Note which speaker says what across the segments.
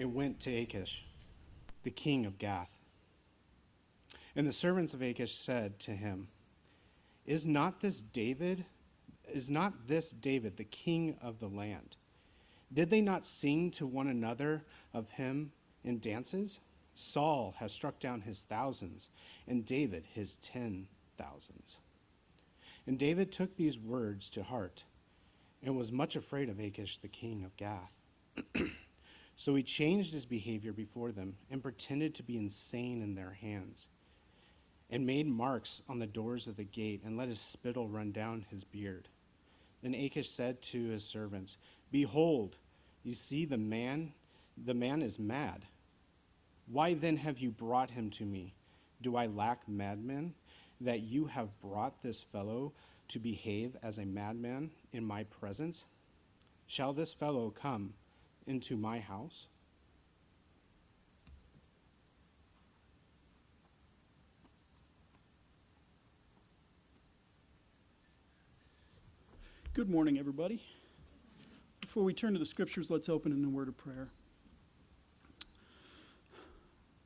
Speaker 1: and went to Achish, the king of Gath. And the servants of Achish said to him, Is not this David? Is not this David the king of the land? Did they not sing to one another of him in dances? Saul has struck down his thousands, and David his ten thousands. And David took these words to heart, and was much afraid of Achish the king of Gath. so he changed his behavior before them, and pretended to be insane in their hands, and made marks on the doors of the gate, and let his spittle run down his beard. Then Achish said to his servants, Behold, you see the man, the man is mad. Why then have you brought him to me? Do I lack madmen, that you have brought this fellow to behave as a madman in my presence? Shall this fellow come into my house?
Speaker 2: Good morning, everybody. Before we turn to the scriptures, let's open in a word of prayer.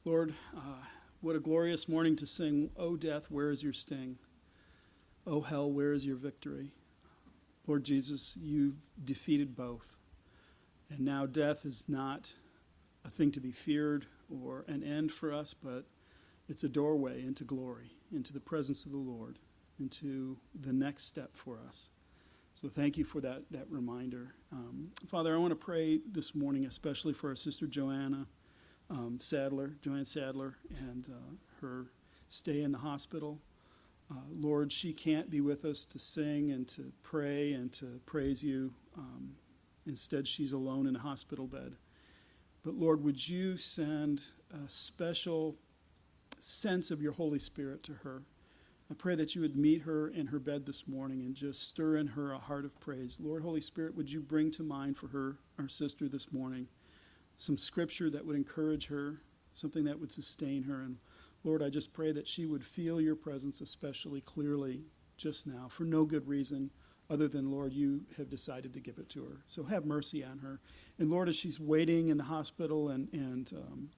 Speaker 2: Lord, uh, what a glorious morning to sing, O death, where is your sting? O hell, where is your victory? Lord Jesus, you defeated both. And now death is not a thing to be feared or an end for us, but it's a doorway into glory, into the presence of the Lord, into the next step for us. So thank you for that, that reminder. Um, Father, I want to pray this morning, especially for our sister Joanna um, Sadler, Joanne Sadler, and uh, her stay in the hospital. Uh, Lord, she can't be with us to sing and to pray and to praise you. Um, instead, she's alone in a hospital bed. But Lord, would you send a special sense of your Holy Spirit to her? I pray that you would meet her in her bed this morning and just stir in her a heart of praise. Lord, Holy Spirit, would you bring to mind for her, our sister, this morning, some scripture that would encourage her, something that would sustain her. And Lord, I just pray that she would feel your presence especially clearly just now for no good reason other than, Lord, you have decided to give it to her. So have mercy on her. And Lord, as she's waiting in the hospital and, and um,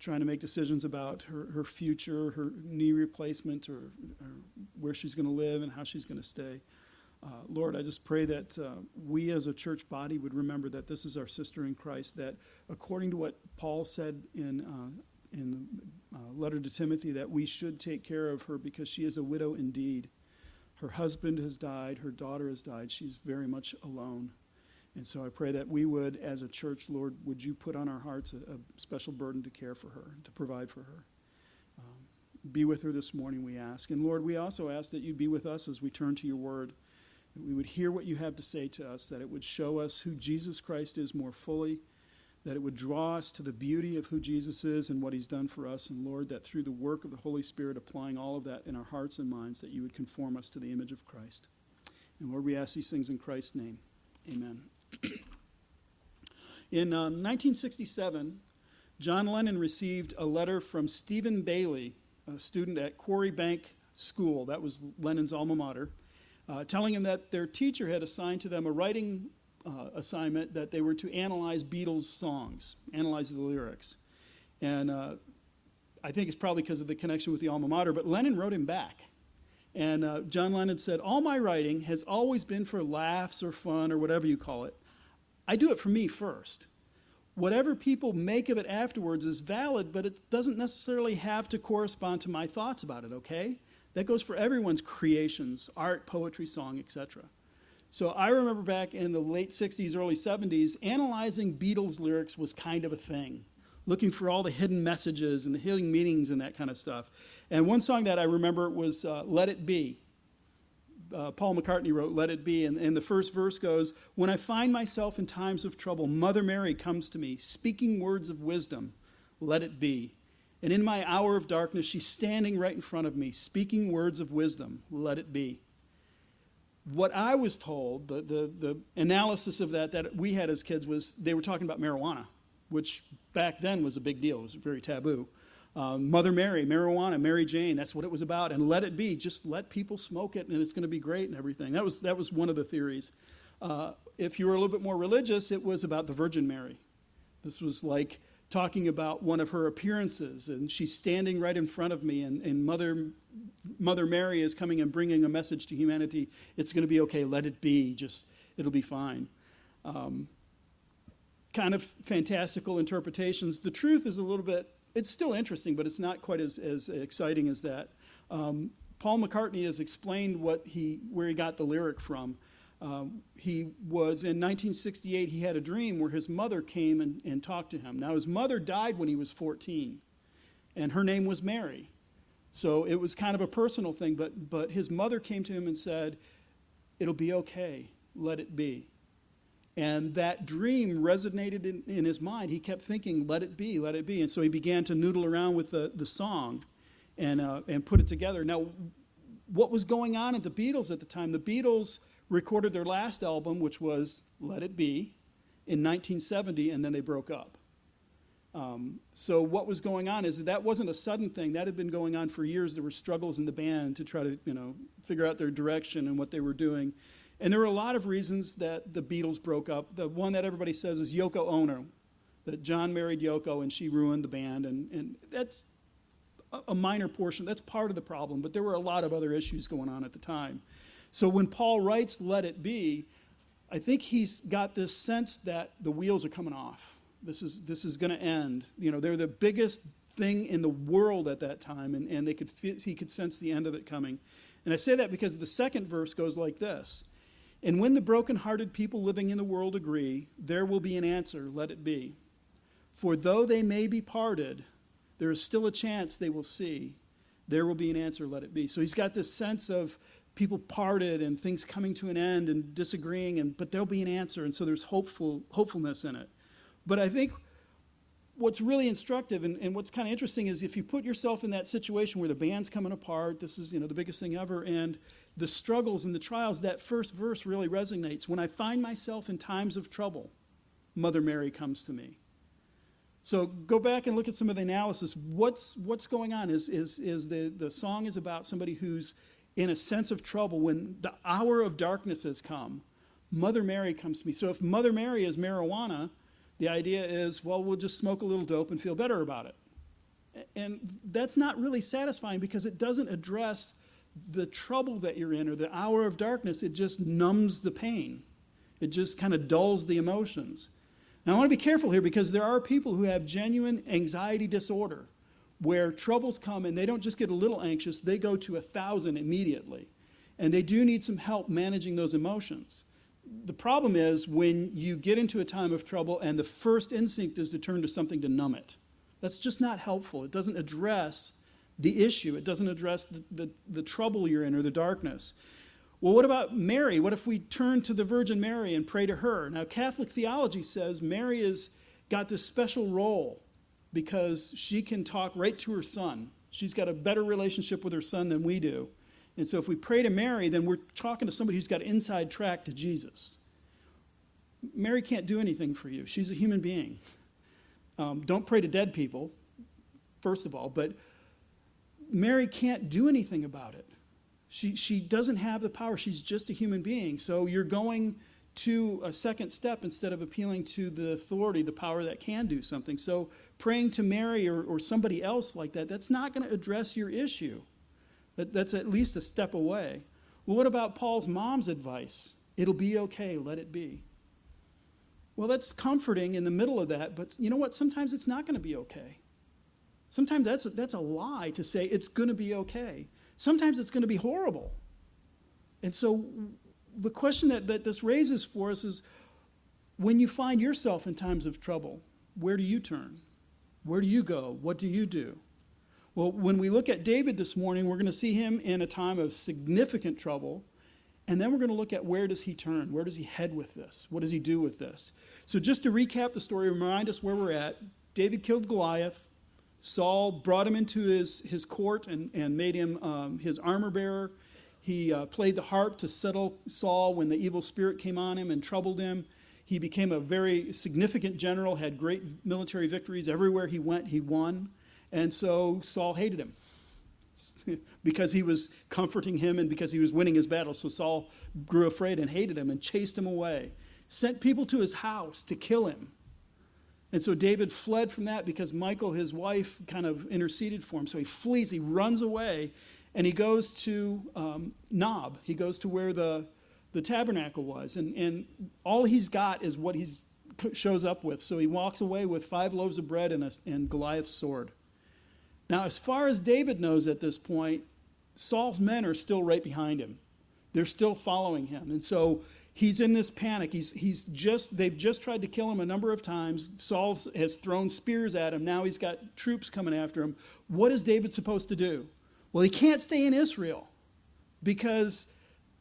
Speaker 2: trying to make decisions about her, her future, her knee replacement, or, or where she's going to live and how she's going to stay. Uh, Lord, I just pray that uh, we as a church body would remember that this is our sister in Christ, that according to what Paul said in, uh, in the uh, letter to Timothy, that we should take care of her because she is a widow indeed. Her husband has died, her daughter has died, she's very much alone. And so I pray that we would, as a church, Lord, would you put on our hearts a, a special burden to care for her, to provide for her. Um, be with her this morning, we ask. And Lord, we also ask that you be with us as we turn to your word, that we would hear what you have to say to us, that it would show us who Jesus Christ is more fully, that it would draw us to the beauty of who Jesus is and what he's done for us. And Lord, that through the work of the Holy Spirit, applying all of that in our hearts and minds, that you would conform us to the image of Christ. And Lord, we ask these things in Christ's name. Amen. In uh, 1967, John Lennon received a letter from Stephen Bayley, a student at Quarry Bank School, that was Lennon's alma mater, uh, telling him that their teacher had assigned to them a writing uh, assignment that they were to analyze Beatles songs, analyze the lyrics. And uh, I think it's probably because of the connection with the alma mater, but Lennon wrote him back. And uh, John Lennon said, All my writing has always been for laughs or fun or whatever you call it. I do it for me first. Whatever people make of it afterwards is valid, but it doesn't necessarily have to correspond to my thoughts about it, okay? That goes for everyone's creations, art, poetry, song, etc. So I remember back in the late 60s, early 70s, analyzing Beatles lyrics was kind of a thing, looking for all the hidden messages and the hidden meanings and that kind of stuff. And one song that I remember was uh, Let It Be uh, Paul McCartney wrote, Let It Be. And, and the first verse goes, When I find myself in times of trouble, Mother Mary comes to me, speaking words of wisdom, let it be. And in my hour of darkness, she's standing right in front of me, speaking words of wisdom, let it be. What I was told, the, the, the analysis of that that we had as kids was they were talking about marijuana, which back then was a big deal, it was very taboo. Um, Mother Mary, marijuana, Mary Jane, that's what it was about. And let it be. Just let people smoke it and it's going to be great and everything. That was, that was one of the theories. Uh, if you were a little bit more religious, it was about the Virgin Mary. This was like talking about one of her appearances, and she's standing right in front of me, and, and Mother, Mother Mary is coming and bringing a message to humanity. It's going to be okay, let it be, just, it'll be fine. Um, kind of fantastical interpretations. The truth is a little bit, it's still interesting, but it's not quite as, as exciting as that. Um, Paul McCartney has explained what he, where he got the lyric from. Um, he was in 1968, he had a dream where his mother came and, and talked to him. Now, his mother died when he was 14, and her name was Mary. So it was kind of a personal thing, but, but his mother came to him and said, It'll be okay, let it be. And that dream resonated in, in, his mind. He kept thinking, let it be, let it be. And so he began to noodle around with the, the song and, uh, and put it together. Now, what was going on at the Beatles at the time? The Beatles recorded their last album, which was Let It Be, in 1970, and then they broke up. Um, so what was going on is that, that wasn't a sudden thing. That had been going on for years. There were struggles in the band to try to, you know, figure out their direction and what they were doing. And there were a lot of reasons that the Beatles broke up. The one that everybody says is Yoko Ono, that John married Yoko and she ruined the band. And, and that's a minor portion. That's part of the problem. But there were a lot of other issues going on at the time. So when Paul writes, let it be, I think he's got this sense that the wheels are coming off. This is, this is going to end. You know, they're the biggest thing in the world at that time, and, and they could he could sense the end of it coming. And I say that because the second verse goes like this And when the broken-hearted people living in the world agree, there will be an answer, let it be. For though they may be parted, there is still a chance they will see. There will be an answer, let it be. So he's got this sense of people parted and things coming to an end and disagreeing and but there'll be an answer and so there's hopeful hopefulness in it but i think what's really instructive and, and what's kind of interesting is if you put yourself in that situation where the band's coming apart this is you know the biggest thing ever and the struggles and the trials that first verse really resonates. When i find myself in times of trouble mother mary comes to me. So go back and look at some of the analysis. What's what's going on? Is is is the the song is about somebody who's in a sense of trouble, when the hour of darkness has come, Mother Mary comes to me. So if Mother Mary is marijuana, the idea is, well, we'll just smoke a little dope and feel better about it. And that's not really satisfying because it doesn't address the trouble that you're in or the hour of darkness. It just numbs the pain, it just kind of dulls the emotions. Now, I want to be careful here because there are people who have genuine anxiety disorder where troubles come and they don't just get a little anxious, they go to a thousand immediately. And they do need some help managing those emotions. The problem is when you get into a time of trouble and the first instinct is to turn to something to numb it. That's just not helpful. It doesn't address the issue, it doesn't address the, the, the trouble you're in or the darkness. Well, what about Mary? What if we turn to the Virgin Mary and pray to her? Now, Catholic theology says Mary has got this special role because she can talk right to her son. She's got a better relationship with her son than we do. And so if we pray to Mary, then we're talking to somebody who's got inside track to Jesus. Mary can't do anything for you. She's a human being. Um, don't pray to dead people, first of all, but Mary can't do anything about it. She, she doesn't have the power. She's just a human being. So you're going to a second step instead of appealing to the authority, the power that can do something. So praying to Mary or, or somebody else like that, that's not going to address your issue. That, that's at least a step away. Well, what about Paul's mom's advice? It'll be okay, let it be. Well, that's comforting in the middle of that, but you know what? Sometimes it's not going to be okay. Sometimes that's a, that's a lie to say it's going to be okay. Sometimes it's going to be horrible. And so the question that, that this raises for us is when you find yourself in times of trouble, where do you turn? Where do you go? What do you do? Well, when we look at David this morning, we're going to see him in a time of significant trouble. And then we're going to look at where does he turn? Where does he head with this? What does he do with this? So, just to recap the story, remind us where we're at. David killed Goliath. Saul brought him into his, his court and, and made him um, his armor bearer. He uh, played the harp to settle Saul when the evil spirit came on him and troubled him. He became a very significant general, had great military victories. Everywhere he went, he won. And so Saul hated him because he was comforting him and because he was winning his battle. So Saul grew afraid and hated him and chased him away, sent people to his house to kill him. And so David fled from that because Michal, his wife, kind of interceded for him. So he flees, he runs away, and he goes to um, Nob. He goes to where the, the tabernacle was. And, and all he's got is what he shows up with. So he walks away with five loaves of bread and, a, and Goliath's sword. Now, as far as David knows at this point, Saul's men are still right behind him. They're still following him. And so he's in this panic. He's, he's just, they've just tried to kill him a number of times. Saul has thrown spears at him. Now he's got troops coming after him. What is David supposed to do? Well, he can't stay in Israel because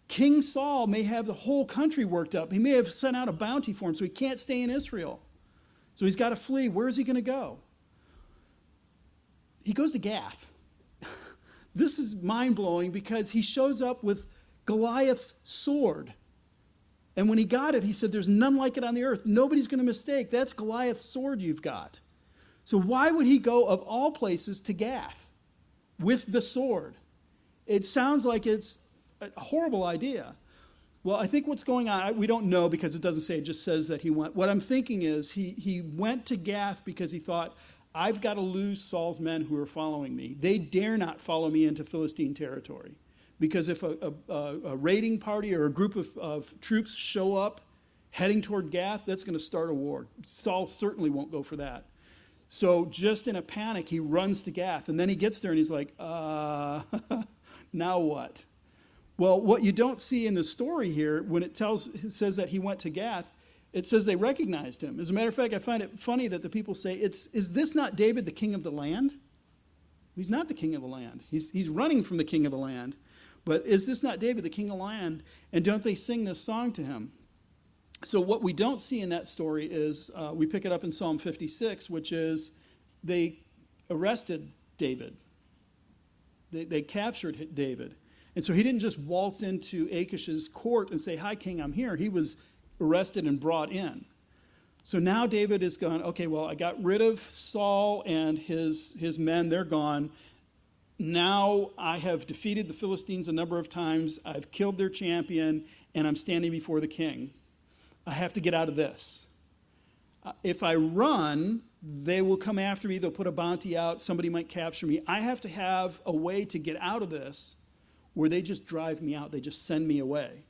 Speaker 2: King Saul may have the whole country worked up. He may have sent out a bounty for him, so he can't stay in Israel. So he's got to flee. Where is he going to go? He goes to Gath. this is mind blowing because he shows up with Goliath's sword. And when he got it, he said, There's none like it on the earth. Nobody's going to mistake. That's Goliath's sword you've got. So why would he go, of all places, to Gath with the sword? It sounds like it's a horrible idea. Well, I think what's going on, we don't know because it doesn't say, it just says that he went. What I'm thinking is he, he went to Gath because he thought, I've got to lose Saul's men who are following me. They dare not follow me into Philistine territory. Because if a, a, a raiding party or a group of, of troops show up heading toward Gath, that's going to start a war. Saul certainly won't go for that. So, just in a panic, he runs to Gath. And then he gets there and he's like, uh, now what? Well, what you don't see in the story here, when it tells it says that he went to Gath, it says they recognized him. As a matter of fact, I find it funny that the people say, it's, Is this not David, the king of the land? He's not the king of the land. He's, he's running from the king of the land. But is this not David, the king of the land? And don't they sing this song to him? So, what we don't see in that story is uh, we pick it up in Psalm 56, which is they arrested David, they, they captured David. And so he didn't just waltz into Achish's court and say, Hi, king, I'm here. He was arrested and brought in. So now David is gone, okay, well, I got rid of Saul and his, his men, they're gone now I have defeated the Philistines a number of times, I've killed their champion, and I'm standing before the king. I have to get out of this. Uh, if I run, they will come after me, they'll put a bounty out, somebody might capture me. I have to have a way to get out of this where they just drive me out, they just send me away.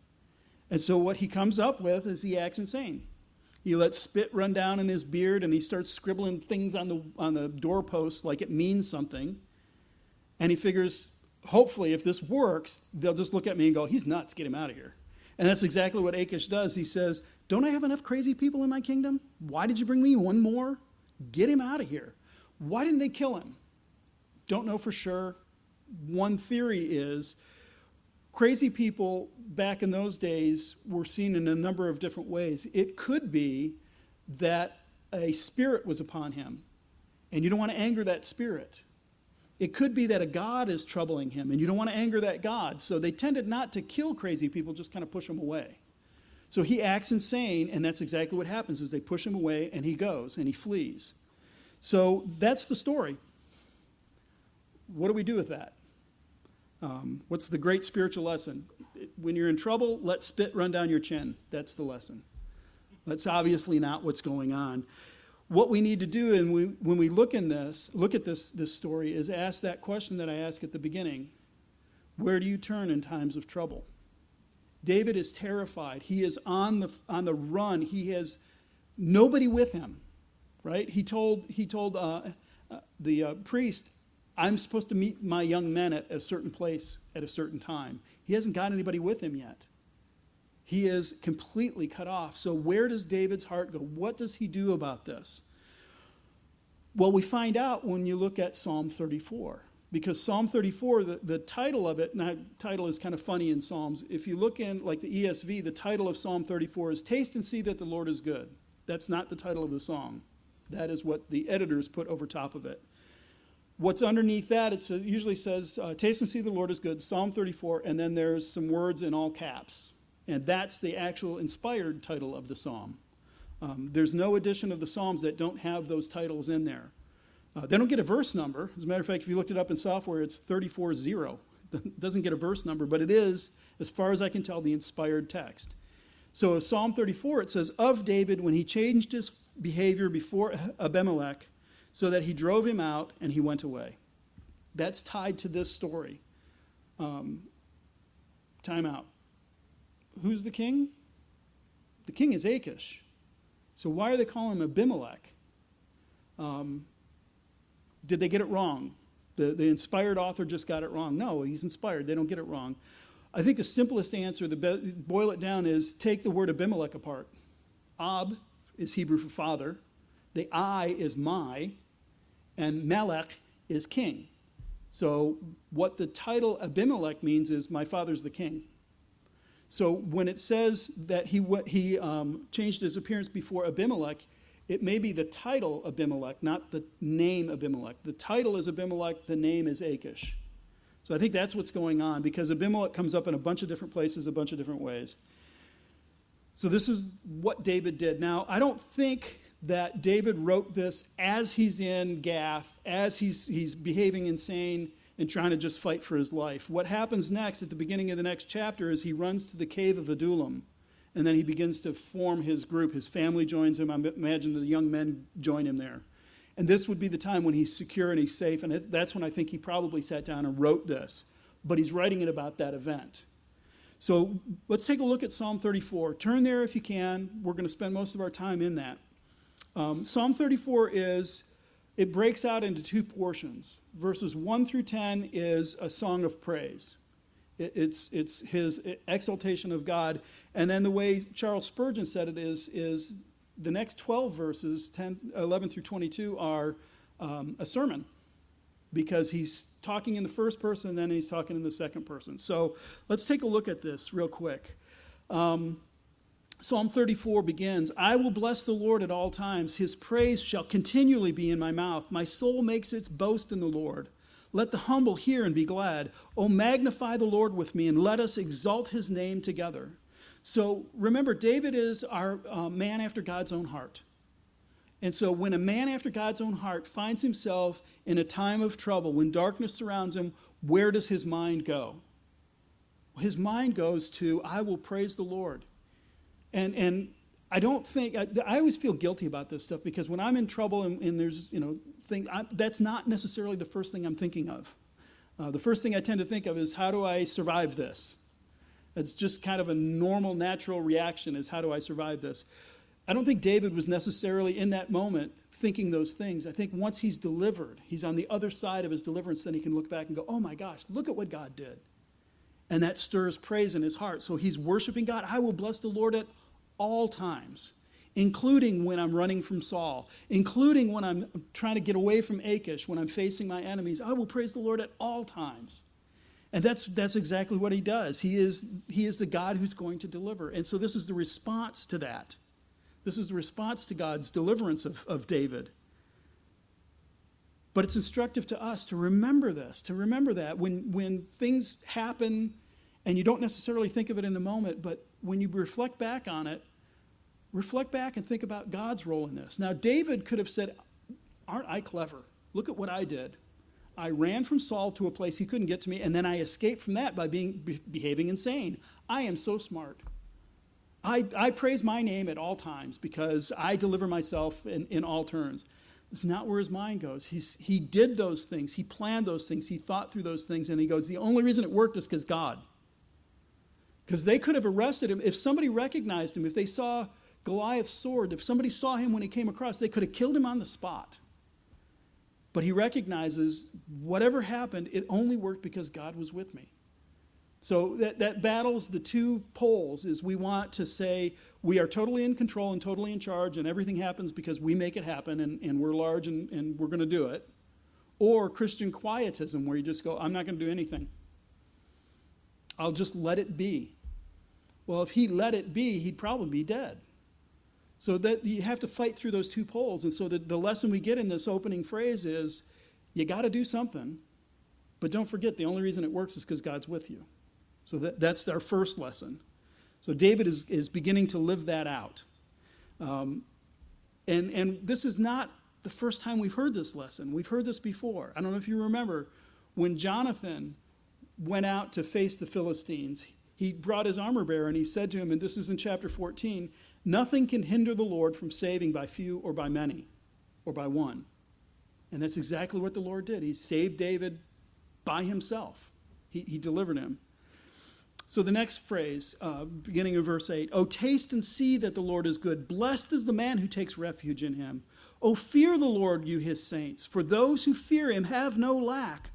Speaker 2: And so what he comes up with is he acts insane. He lets spit run down in his beard and he starts scribbling things on the, on the doorposts like it means something. And he figures, hopefully, if this works, they'll just look at me and go, he's nuts, get him out of here. And that's exactly what Achish does. He says, Don't I have enough crazy people in my kingdom? Why did you bring me one more? Get him out of here. Why didn't they kill him? Don't know for sure. One theory is crazy people back in those days were seen in a number of different ways. It could be that a spirit was upon him, and you don't want to anger that spirit. It could be that a God is troubling him, and you don't want to anger that God. So they tended not to kill crazy people, just kind of push them away. So he acts insane, and that's exactly what happens is they push him away, and he goes, and he flees. So that's the story. What do we do with that? Um, what's the great spiritual lesson? When you're in trouble, let spit run down your chin. That's the lesson. That's obviously not what's going on what we need to do and we, when we look in this look at this, this story is ask that question that i asked at the beginning where do you turn in times of trouble david is terrified he is on the, on the run he has nobody with him right he told, he told uh, uh, the uh, priest i'm supposed to meet my young men at a certain place at a certain time he hasn't got anybody with him yet he is completely cut off. So, where does David's heart go? What does he do about this? Well, we find out when you look at Psalm 34. Because Psalm 34, the, the title of it, and title is kind of funny in Psalms. If you look in, like the ESV, the title of Psalm 34 is Taste and See That the Lord is Good. That's not the title of the song. That is what the editors put over top of it. What's underneath that, it usually says, uh, Taste and See the Lord is Good, Psalm 34, and then there's some words in all caps. And that's the actual inspired title of the psalm. Um, there's no edition of the Psalms that don't have those titles in there. Uh, they don't get a verse number. As a matter of fact, if you looked it up in software, it's 34.0. It doesn't get a verse number, but it is, as far as I can tell, the inspired text. So Psalm 34, it says, Of David when he changed his behavior before Abimelech, so that he drove him out and he went away. That's tied to this story. Um, time out. Who's the king? The king is Achish. So why are they calling him Abimelech? Um, did they get it wrong? The, the inspired author just got it wrong. No, he's inspired. They don't get it wrong. I think the simplest answer, the be- boil it down, is take the word Abimelech apart. Ab is Hebrew for father, the I is my, and Melech is king. So, what the title Abimelech means is my father's the king. So, when it says that he, he um, changed his appearance before Abimelech, it may be the title Abimelech, not the name Abimelech. The title is Abimelech, the name is Achish. So I think that's what's going on because Abimelech comes up in a bunch of different places, a bunch of different ways. So this is what David did. Now, I don't think that David wrote this as he's in Gath, as he's, he's behaving insane and trying to just fight for his life. What happens next at the beginning of the next chapter is he runs to the cave of Adullam, and then he begins to form his group. His family joins him. I imagine the young men join him there. And this would be the time when he's secure and he's safe, and that's when I think he probably sat down and wrote this. But he's writing it about that event. So let's take a look at Psalm 34. Turn there if you can. We're going to spend most of our time in that. Um, Psalm 34 is, it breaks out into two portions. Verses 1 through 10 is a song of praise. It, it's, it's his exaltation of God. And then the way Charles Spurgeon said it is, is the next 12 verses, 10, 11 through 22, are um, a sermon because he's talking in the first person and then he's talking in the second person. So let's take a look at this real quick. Um, Psalm 34 begins I will bless the Lord at all times. His praise shall continually be in my mouth. My soul makes its boast in the Lord. Let the humble hear and be glad. O magnify the Lord with me, and let us exalt his name together. So remember, David is our uh, man after God's own heart. And so when a man after God's own heart finds himself in a time of trouble, when darkness surrounds him, where does his mind go? His mind goes to, I will praise the Lord. And, and I don't think, I, I, always feel guilty about this stuff because when I'm in trouble and, and there's, you know, things, that's not necessarily the first thing I'm thinking of. Uh, the first thing I tend to think of is how do I survive this? It's just kind of a normal, natural reaction is how do I survive this? I don't think David was necessarily in that moment thinking those things. I think once he's delivered, he's on the other side of his deliverance, then he can look back and go, oh my gosh, look at what God did. And that stirs praise in his heart. So he's worshiping God. I will bless the Lord at all times, including when I'm running from Saul, including when I'm trying to get away from Achish, when I'm facing my enemies. I will praise the Lord at all times. And that's, that's exactly what he does. He is, he is the God who's going to deliver. And so this is the response to that. This is the response to God's deliverance of, of David. But it's instructive to us to remember this, to remember that when, when things happen and you don't necessarily think of it in the moment, but when you reflect back on it, reflect back and think about God's role in this. Now, David could have said, Aren't I clever? Look at what I did. I ran from Saul to a place he couldn't get to me, and then I escaped from that by being, be, behaving insane. I am so smart. I, I praise my name at all times because I deliver myself in, in all turns. It's not where his mind goes. He's, he did those things. He planned those things. He thought through those things. And he goes, the only reason it worked is because God. Because they could have arrested him. If somebody recognized him, if they saw Goliath's sword, if somebody saw him when he came across, they could have killed him on the spot. But he recognizes whatever happened, it only worked because God was with me. So that, that battles the two poles is we want to say we are totally in control and totally in charge and everything happens because we make it happen and, and we're large and, and we're going to do it. Or Christian quietism where you just go, I'm not going to do anything. I'll just let it be. Well, if he let it be, he'd probably be dead. So that you have to fight through those two poles. And so the, the lesson we get in this opening phrase is you got to do something, but don't forget the only reason it works is because God's with you. So that, that's our first lesson. So David is, is beginning to live that out. Um, and, and this is not the first time we've heard this lesson. We've heard this before. I don't know if you remember when Jonathan went out to face the Philistines he brought his armor bearer and he said to him, and this is in chapter 14 Nothing can hinder the Lord from saving by few or by many or by one. And that's exactly what the Lord did. He saved David by himself, he, he delivered him. So the next phrase, uh, beginning of verse 8 Oh, taste and see that the Lord is good. Blessed is the man who takes refuge in him. Oh, fear the Lord, you his saints, for those who fear him have no lack.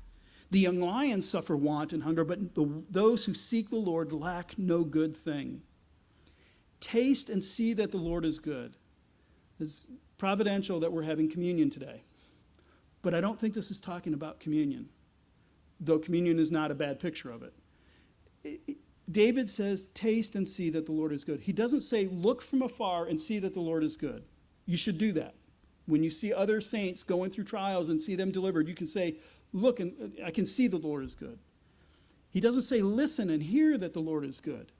Speaker 2: The young lions suffer want and hunger, but the, those who seek the Lord lack no good thing. Taste and see that the Lord is good. It's providential that we're having communion today. But I don't think this is talking about communion, though communion is not a bad picture of it. David says, Taste and see that the Lord is good. He doesn't say, Look from afar and see that the Lord is good. You should do that. When you see other saints going through trials and see them delivered, you can say, Look, and I can see the Lord is good. He doesn't say, Listen and hear that the Lord is good.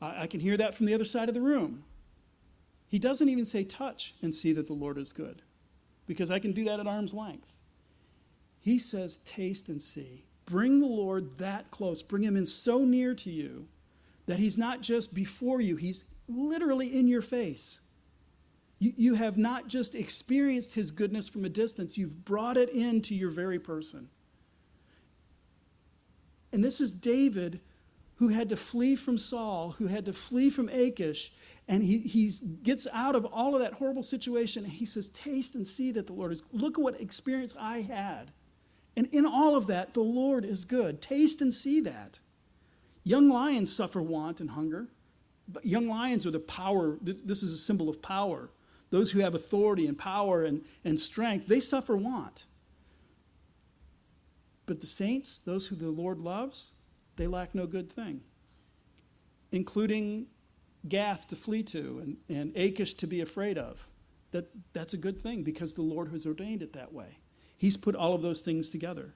Speaker 2: I, I can hear that from the other side of the room. He doesn't even say, Touch and see that the Lord is good, because I can do that at arm's length. He says, Taste and see. Bring the Lord that close. Bring him in so near to you that he's not just before you, he's literally in your face. You, you have not just experienced his goodness from a distance, you've brought it into your very person. And this is David who had to flee from Saul, who had to flee from Achish, and he he's, gets out of all of that horrible situation, and he says, Taste and see that the Lord is. Look at what experience I had. And in all of that, the Lord is good. Taste and see that. Young lions suffer want and hunger, but young lions are the power. This is a symbol of power. Those who have authority and power and, and strength, they suffer want. But the saints, those who the Lord loves, they lack no good thing, including Gath to flee to and, and Achish to be afraid of. That, that's a good thing because the Lord has ordained it that way. He's put all of those things together.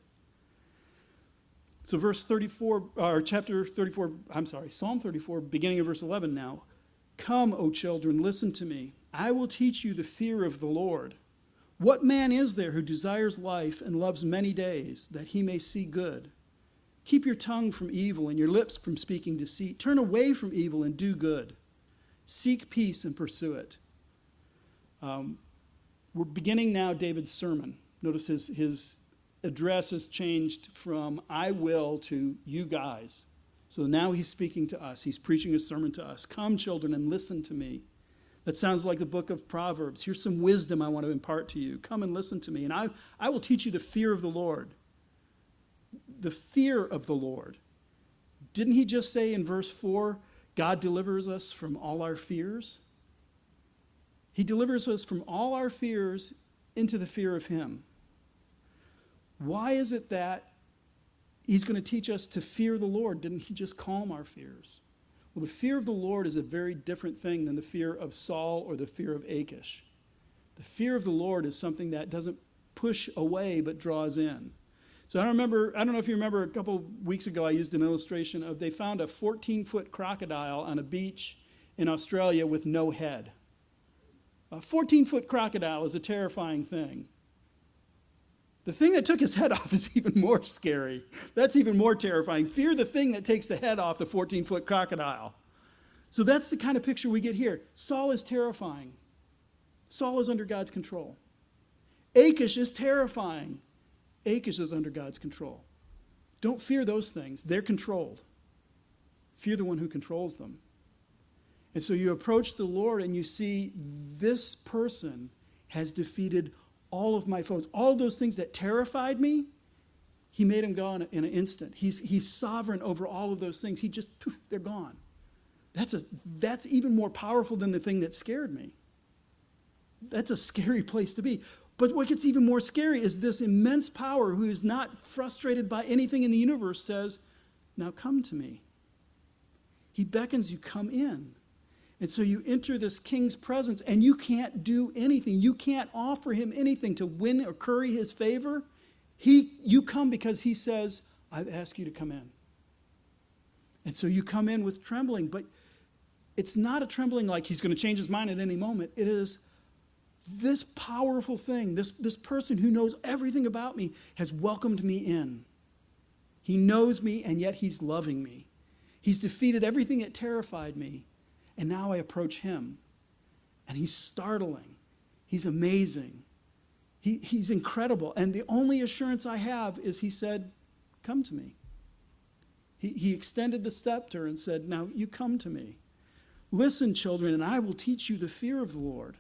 Speaker 2: So, verse 34, or chapter 34, I'm sorry, Psalm 34, beginning of verse 11 now. Come, O children, listen to me. I will teach you the fear of the Lord. What man is there who desires life and loves many days, that he may see good? Keep your tongue from evil and your lips from speaking deceit. Turn away from evil and do good. Seek peace and pursue it. Um, we're beginning now David's sermon. Notice his, his address has changed from I will to you guys. So now he's speaking to us. He's preaching a sermon to us. Come, children, and listen to me. That sounds like the book of Proverbs. Here's some wisdom I want to impart to you. Come and listen to me, and I, I will teach you the fear of the Lord the fear of the Lord. Didn't he just say in verse 4 God delivers us from all our fears? He delivers us from all our fears into the fear of him. Why is it that he's going to teach us to fear the Lord? Didn't he just calm our fears? Well, the fear of the Lord is a very different thing than the fear of Saul or the fear of Achish. The fear of the Lord is something that doesn't push away but draws in. So I remember, I don't know if you remember a couple weeks ago, I used an illustration of they found a 14 foot crocodile on a beach in Australia with no head. A 14 foot crocodile is a terrifying thing. The thing that took his head off is even more scary. That's even more terrifying. Fear the thing that takes the head off the 14 foot crocodile. So that's the kind of picture we get here. Saul is terrifying. Saul is under God's control. Achish is terrifying. Achish is under God's control. Don't fear those things, they're controlled. Fear the one who controls them. And so you approach the Lord and you see this person has defeated all of my foes. All those things that terrified me, he made them gone in an instant. He's, he's sovereign over all of those things. He just, they're gone. That's, a, that's even more powerful than the thing that scared me. That's a scary place to be. But what gets even more scary is this immense power who is not frustrated by anything in the universe says, Now come to me. He beckons you, come in. And so you enter this king's presence and you can't do anything. You can't offer him anything to win or curry his favor. He, you come because he says, I've asked you to come in. And so you come in with trembling, but it's not a trembling like he's going to change his mind at any moment. It is, this powerful thing, this, this person who knows everything about me, has welcomed me in. He knows me, and yet he's loving me. He's defeated everything that terrified me, and now I approach him. And he's startling. He's amazing. He, he's incredible. And the only assurance I have is he said, Come to me. He, he extended the scepter and said, Now you come to me. Listen, children, and I will teach you the fear of the Lord.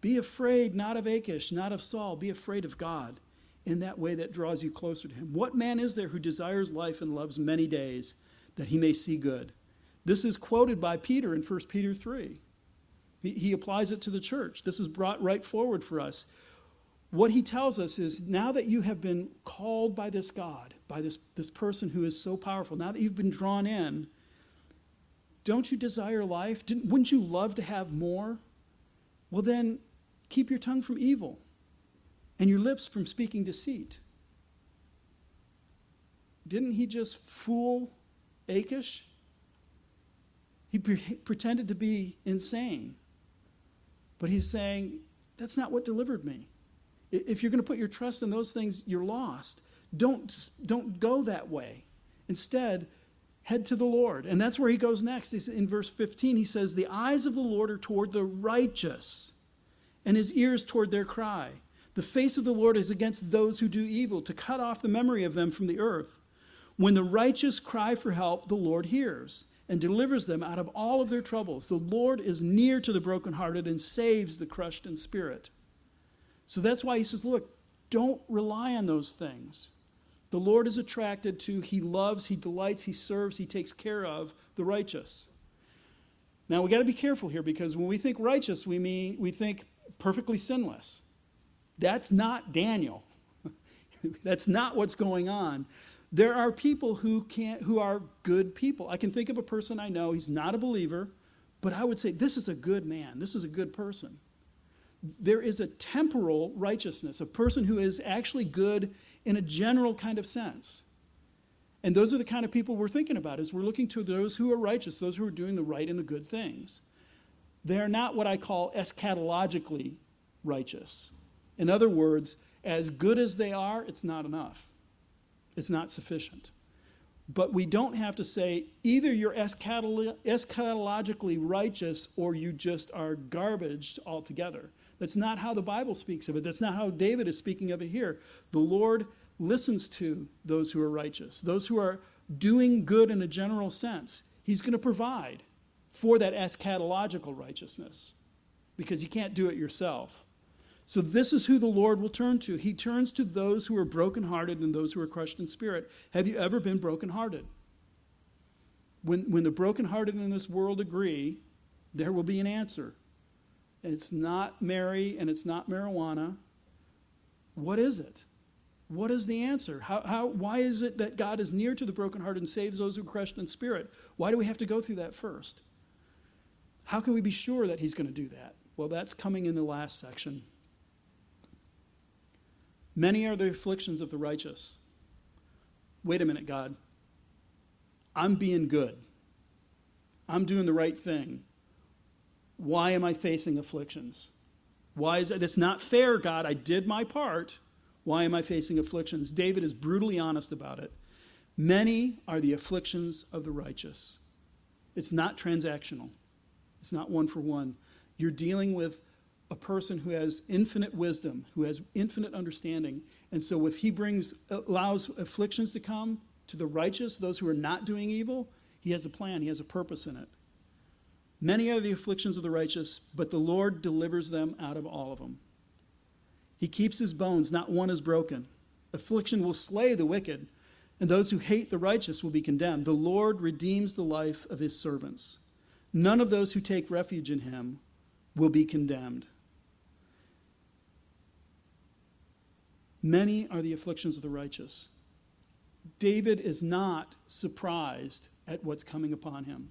Speaker 2: Be afraid not of Achish, not of Saul. Be afraid of God in that way that draws you closer to him. What man is there who desires life and loves many days that he may see good? This is quoted by Peter in 1 Peter 3. He, applies it to the church. This is brought right forward for us. What he tells us is now that you have been called by this God, by this, this person who is so powerful, now that you've been drawn in, don't you desire life? Didn't, wouldn't you love to have more? Well, then keep your tongue from evil and your lips from speaking deceit. Didn't he just fool Achish? He pre- pretended to be insane. But he's saying, that's not what delivered me. If you're going to put your trust in those things, you're lost. Don't, don't go that way. Instead, head to the Lord. And that's where he goes next. He's in verse 15, he says, The eyes of the Lord are toward the righteous, and his ears toward their cry. The face of the Lord is against those who do evil, to cut off the memory of them from the earth. When the righteous cry for help, the Lord hears and delivers them out of all of their troubles. The Lord is near to the brokenhearted and saves the crushed in spirit. So that's why he says, Look, don't rely on those things. The Lord is attracted to, he loves, he delights, he serves, he takes care of the righteous. Now we got to be careful here because when we think righteous, we mean we think perfectly sinless. That's not Daniel. That's not what's going on. There are people who can't who are good people. I can think of a person I know, he's not a believer, but I would say this is a good man. This is a good person. There is a temporal righteousness, a person who is actually good in a general kind of sense. And those are the kind of people we're thinking about as we're looking to those who are righteous, those who are doing the right and the good things. They are not what I call eschatologically righteous. In other words, as good as they are, it's not enough. It's not sufficient. But we don't have to say either you're eschatologically righteous or you just are garbage altogether. That's not how the Bible speaks of it. That's not how David is speaking of it here. The Lord listens to those who are righteous, those who are doing good in a general sense. He's going to provide for that eschatological righteousness because you can't do it yourself. So, this is who the Lord will turn to. He turns to those who are brokenhearted and those who are crushed in spirit. Have you ever been brokenhearted? When, when the brokenhearted in this world agree, there will be an answer. It's not Mary and it's not marijuana. What is it? What is the answer? How, how, why is it that God is near to the brokenhearted and saves those who are crushed in spirit? Why do we have to go through that first? How can we be sure that He's going to do that? Well, that's coming in the last section. Many are the afflictions of the righteous. Wait a minute, God. I'm being good. I'm doing the right thing. Why am I facing afflictions? Why is that? That's not fair, God. I did my part. Why am I facing afflictions? David is brutally honest about it. Many are the afflictions of the righteous. It's not transactional, it's not one for one. You're dealing with a person who has infinite wisdom, who has infinite understanding. And so if he brings allows afflictions to come to the righteous, those who are not doing evil, he has a plan, he has a purpose in it. Many are the afflictions of the righteous, but the Lord delivers them out of all of them. He keeps his bones, not one is broken. Affliction will slay the wicked, and those who hate the righteous will be condemned. The Lord redeems the life of his servants. None of those who take refuge in him will be condemned. Many are the afflictions of the righteous. David is not surprised at what's coming upon him.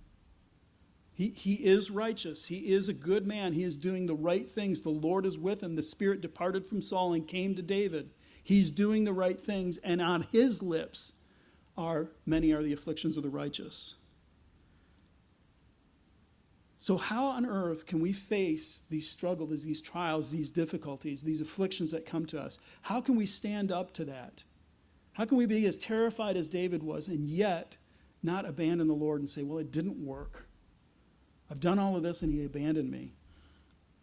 Speaker 2: He, he is righteous. He is a good man. He is doing the right things. The Lord is with him. The Spirit departed from Saul and came to David. He's doing the right things, and on his lips are many are the afflictions of the righteous. So, how on earth can we face these struggles, these trials, these difficulties, these afflictions that come to us? How can we stand up to that? How can we be as terrified as David was and yet not abandon the Lord and say, Well, it didn't work. I've done all of this and he abandoned me.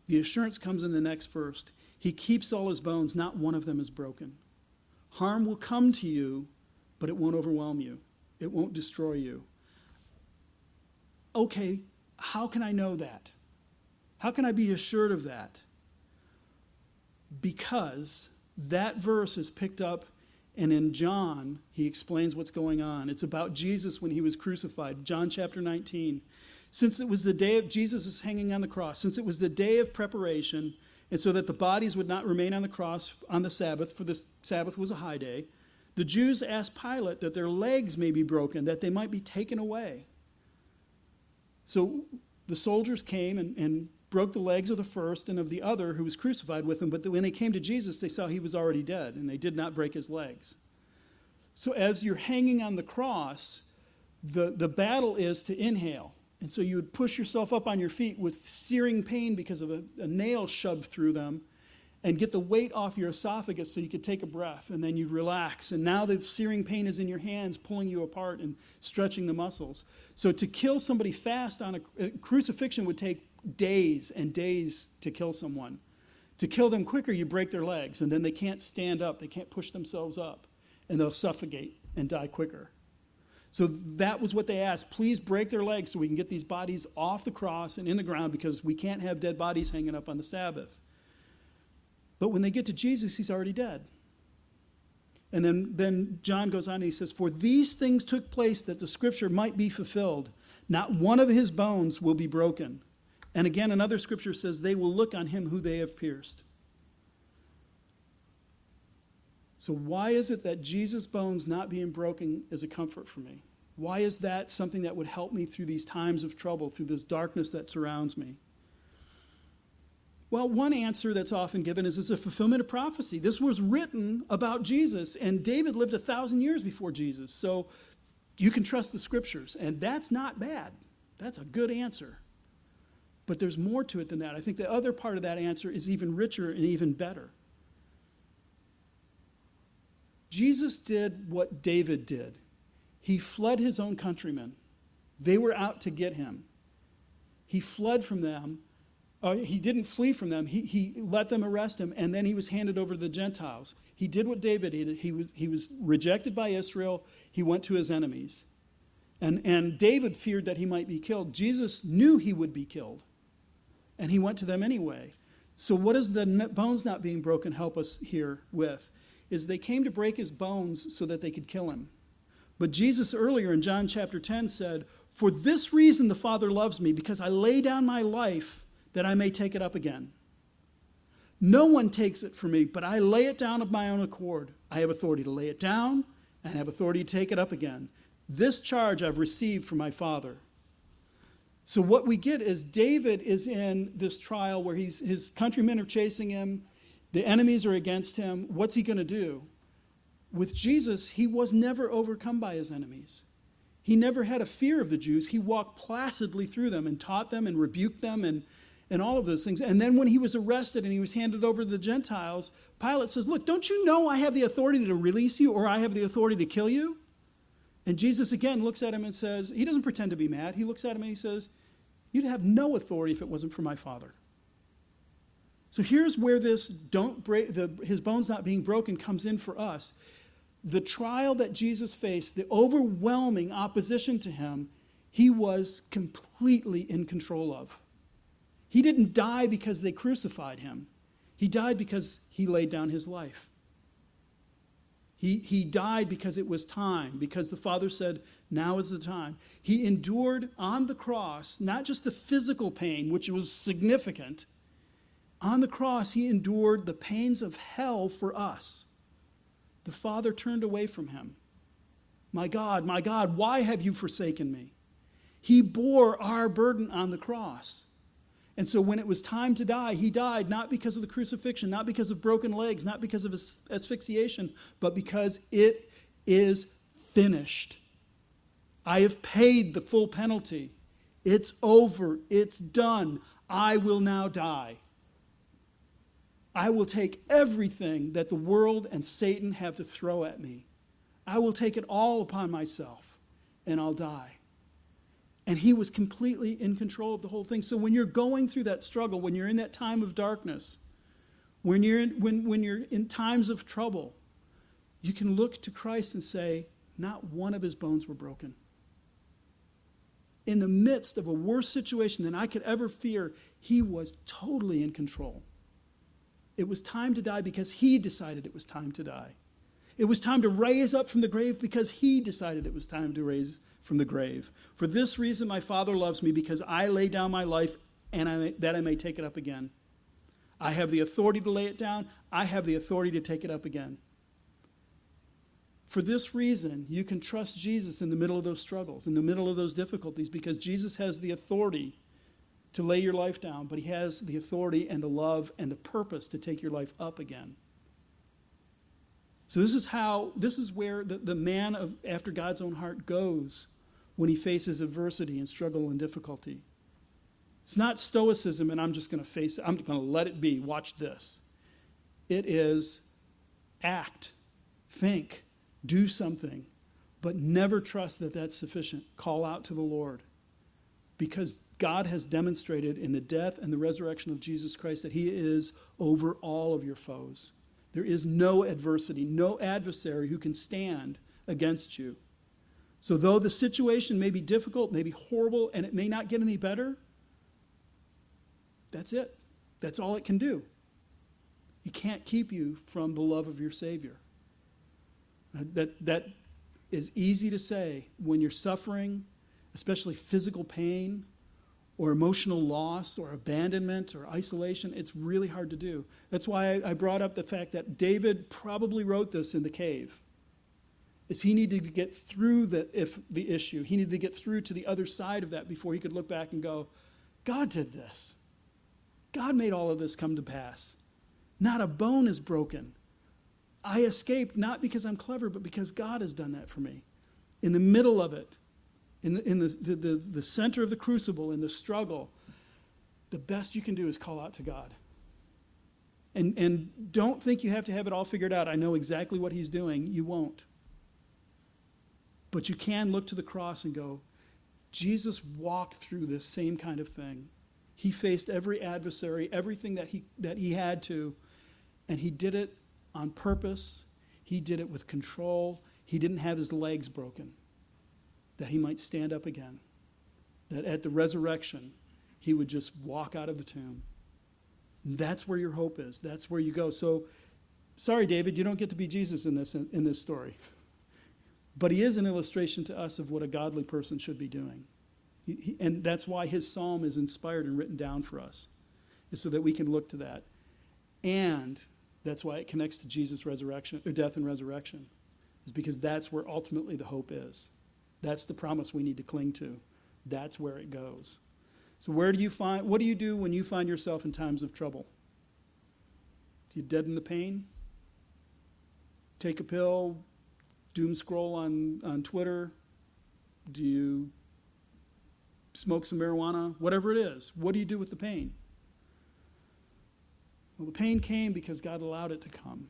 Speaker 2: The assurance comes in the next verse. He keeps all his bones, not one of them is broken. Harm will come to you, but it won't overwhelm you, it won't destroy you. Okay, how can I know that? How can I be assured of that? Because that verse is picked up, and in John, he explains what's going on. It's about Jesus when he was crucified, John chapter 19. Since it was the day of Jesus is hanging on the cross, since it was the day of preparation, and so that the bodies would not remain on the cross on the Sabbath, for the Sabbath was a high day, the Jews asked Pilate that their legs may be broken, that they might be taken away. So the soldiers came and, and broke the legs of the first and of the other who was crucified with him, but when they came to Jesus, they saw he was already dead, and they did not break his legs. So as you're hanging on the cross, the, the battle is to inhale. And so you would push yourself up on your feet with searing pain because of a, a nail shoved through them and get the weight off your esophagus so you could take a breath and then you'd relax. And now the searing pain is in your hands, pulling you apart and stretching the muscles. So to kill somebody fast on a, a crucifixion would take days and days to kill someone. To kill them quicker, you break their legs and then they can't stand up, they can't push themselves up, and they'll suffocate and die quicker. So that was what they asked. Please break their legs so we can get these bodies off the cross and in the ground because we can't have dead bodies hanging up on the Sabbath. But when they get to Jesus, he's already dead. And then, then John goes on and he says, For these things took place that the scripture might be fulfilled. Not one of his bones will be broken. And again, another scripture says, They will look on him who they have pierced. So, why is it that Jesus' bones not being broken is a comfort for me? Why is that something that would help me through these times of trouble, through this darkness that surrounds me? Well, one answer that's often given is it's a fulfillment of prophecy. This was written about Jesus, and David lived a thousand years before Jesus. So you can trust the scriptures, and that's not bad. That's a good answer. But there's more to it than that. I think the other part of that answer is even richer and even better. Jesus did what David did. He fled his own countrymen. They were out to get him. He fled from them. Uh, he didn't flee from them. He, he let them arrest him, and then he was handed over to the Gentiles. He did what David did. He was, he was rejected by Israel. He went to his enemies. And, and David feared that he might be killed. Jesus knew he would be killed, and he went to them anyway. So, what does the bones not being broken help us here with? is they came to break his bones so that they could kill him. But Jesus earlier in John chapter 10 said, For this reason the Father loves me, because I lay down my life that I may take it up again. No one takes it from me, but I lay it down of my own accord. I have authority to lay it down and have authority to take it up again. This charge I've received from my Father. So, what we get is David is in this trial where he's, his countrymen are chasing him. The enemies are against him. What's he going to do? With Jesus, he was never overcome by his enemies. He never had a fear of the Jews. He walked placidly through them and taught them and rebuked them and, and all of those things. And then when he was arrested and he was handed over to the Gentiles, Pilate says, Look, don't you know I have the authority to release you or I have the authority to kill you? And Jesus again looks at him and says, He doesn't pretend to be mad. He looks at him and he says, You'd have no authority if it wasn't for my Father. So here's where this don't break the, his bones not being broken comes in for us. The trial that Jesus faced, the overwhelming opposition to him, he was completely in control of. He didn't die because they crucified him. He died because he laid down his life. He, he died because it was time, because the Father said, Now is the time. He endured on the cross not just the physical pain, which was significant, on the cross, he endured the pains of hell for us. The Father turned away from him. My God, my God, why have you forsaken me? He bore our burden on the cross. And so when it was time to die, he died not because of the crucifixion, not because of broken legs, not because of asphyxiation, but because it is finished. I have paid the full penalty. It's over. It's done. I will now die. I will take everything that the world and Satan have to throw at me. I will take it all upon myself. and I'll die. And he was completely in control of the whole thing. So when you're going through that struggle, when you're in that time of darkness, when you're in, when, when you're in times of trouble, you can look to Christ and say, Not one of his bones were broken. In the midst of a worse situation than I could ever fear, he was totally in control. It was time to die because he decided it was time to die. It was time to raise up from the grave because he decided it was time to raise from the grave. For this reason, my Father loves me because I lay down my life and I may, that I may take it up again. I have the authority to lay it down, I have the authority to take it up again. For this reason, you can trust Jesus in the middle of those struggles, in the middle of those difficulties, because Jesus has the authority to lay your life down, but he has the authority and the love and the purpose to take your life up again. So this is how this is where the, the man of after God's own heart goes when he faces adversity and struggle and difficulty. It's not stoicism and I'm just going to face it. I'm going to let it be. Watch this. It is act, think, do something, but never trust that that's sufficient. Call out to the Lord. Because God has demonstrated in the death and the resurrection of Jesus Christ that He is over all of your foes. There is no adversity, no adversary who can stand against you. So, though the situation may be difficult, may be horrible, and it may not get any better, that's it. That's all it can do. It can't keep you from the love of your Savior. Uh, that, that is easy to say when you're suffering, especially physical pain or emotional loss or abandonment or isolation. It's really hard to do. That's why I brought up the fact that David probably wrote this in the cave. Is he needed to get through the if the issue. He needed to get through to the other side of that before he could look back and go, God did this. God made all of this come to pass. Not a bone is broken. I escaped not because I'm clever, but because God has done that for me. In the middle of it, in the, in the, the, the, the center of the crucible, in the struggle, the best you can do is call out to God. And, and don't think you have to have it all figured out. I know exactly what he's doing. You won't. But you can look to the cross and go, Jesus walked through this same kind of thing. He faced every adversary, everything that he, that he had to, and he did it on purpose. He did it with control. He didn't have his legs broken, that he might stand up again. That at the resurrection, he would just walk out of the tomb. That's where your hope is. That's where you go. So, sorry, David, you don't get to be Jesus in this, in, in this story. But he is an illustration to us of what a godly person should be doing. He, he, and that's why his psalm is inspired and written down for us, is so that we can look to that. And that's why it connects to Jesus' resurrection, or death and resurrection, is because that's where ultimately the hope is. That's the promise we need to cling to. That's where it goes. So where do you find what do you do when you find yourself in times of trouble? Do you deaden the pain? Take a pill, doom scroll on, on Twitter? Do you smoke some marijuana? Whatever it is. What do you do with the pain? Well, the pain came because God allowed it to come.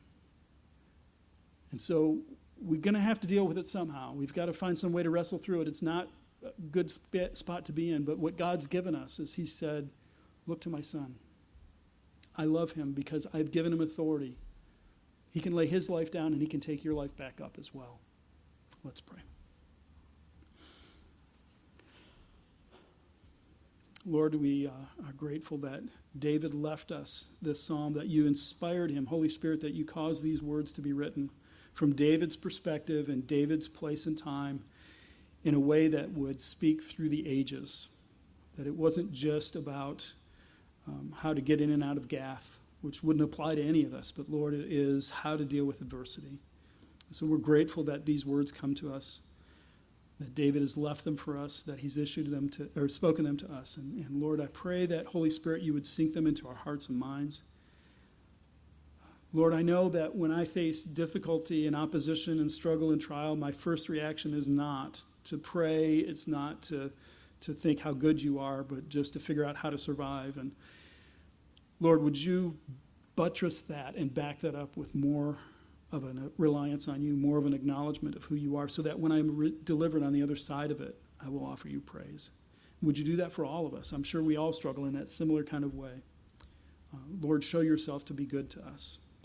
Speaker 2: And so we're going to have to deal with it somehow. We've got to find some way to wrestle through it. It's not a good spot to be in, but what God's given us is He said, Look to my son. I love him because I've given him authority. He can lay his life down and he can take your life back up as well. Let's pray. Lord, we uh, are grateful that David left us this psalm, that you inspired him, Holy Spirit, that you caused these words to be written from David's perspective and David's place and time in a way that would speak through the ages. That it wasn't just about um, how to get in and out of Gath, which wouldn't apply to any of us, but Lord, it is how to deal with adversity. So we're grateful that these words come to us that David has left them for us, that he's issued them to, or spoken them to us. And, and Lord, I pray that Holy Spirit, you would sink them into our hearts and minds. Lord, I know that when I face difficulty and opposition and struggle and trial, my first reaction is not to pray, it's not to, to think how good you are, but just to figure out how to survive. And Lord, would you buttress that and back that up with more of a reliance on you, more of an acknowledgement of who you are, so that when I'm re- delivered on the other side of it, I will offer you praise. Would you do that for all of us? I'm sure we all struggle in that similar kind of way. Uh, Lord, show yourself to be good to us.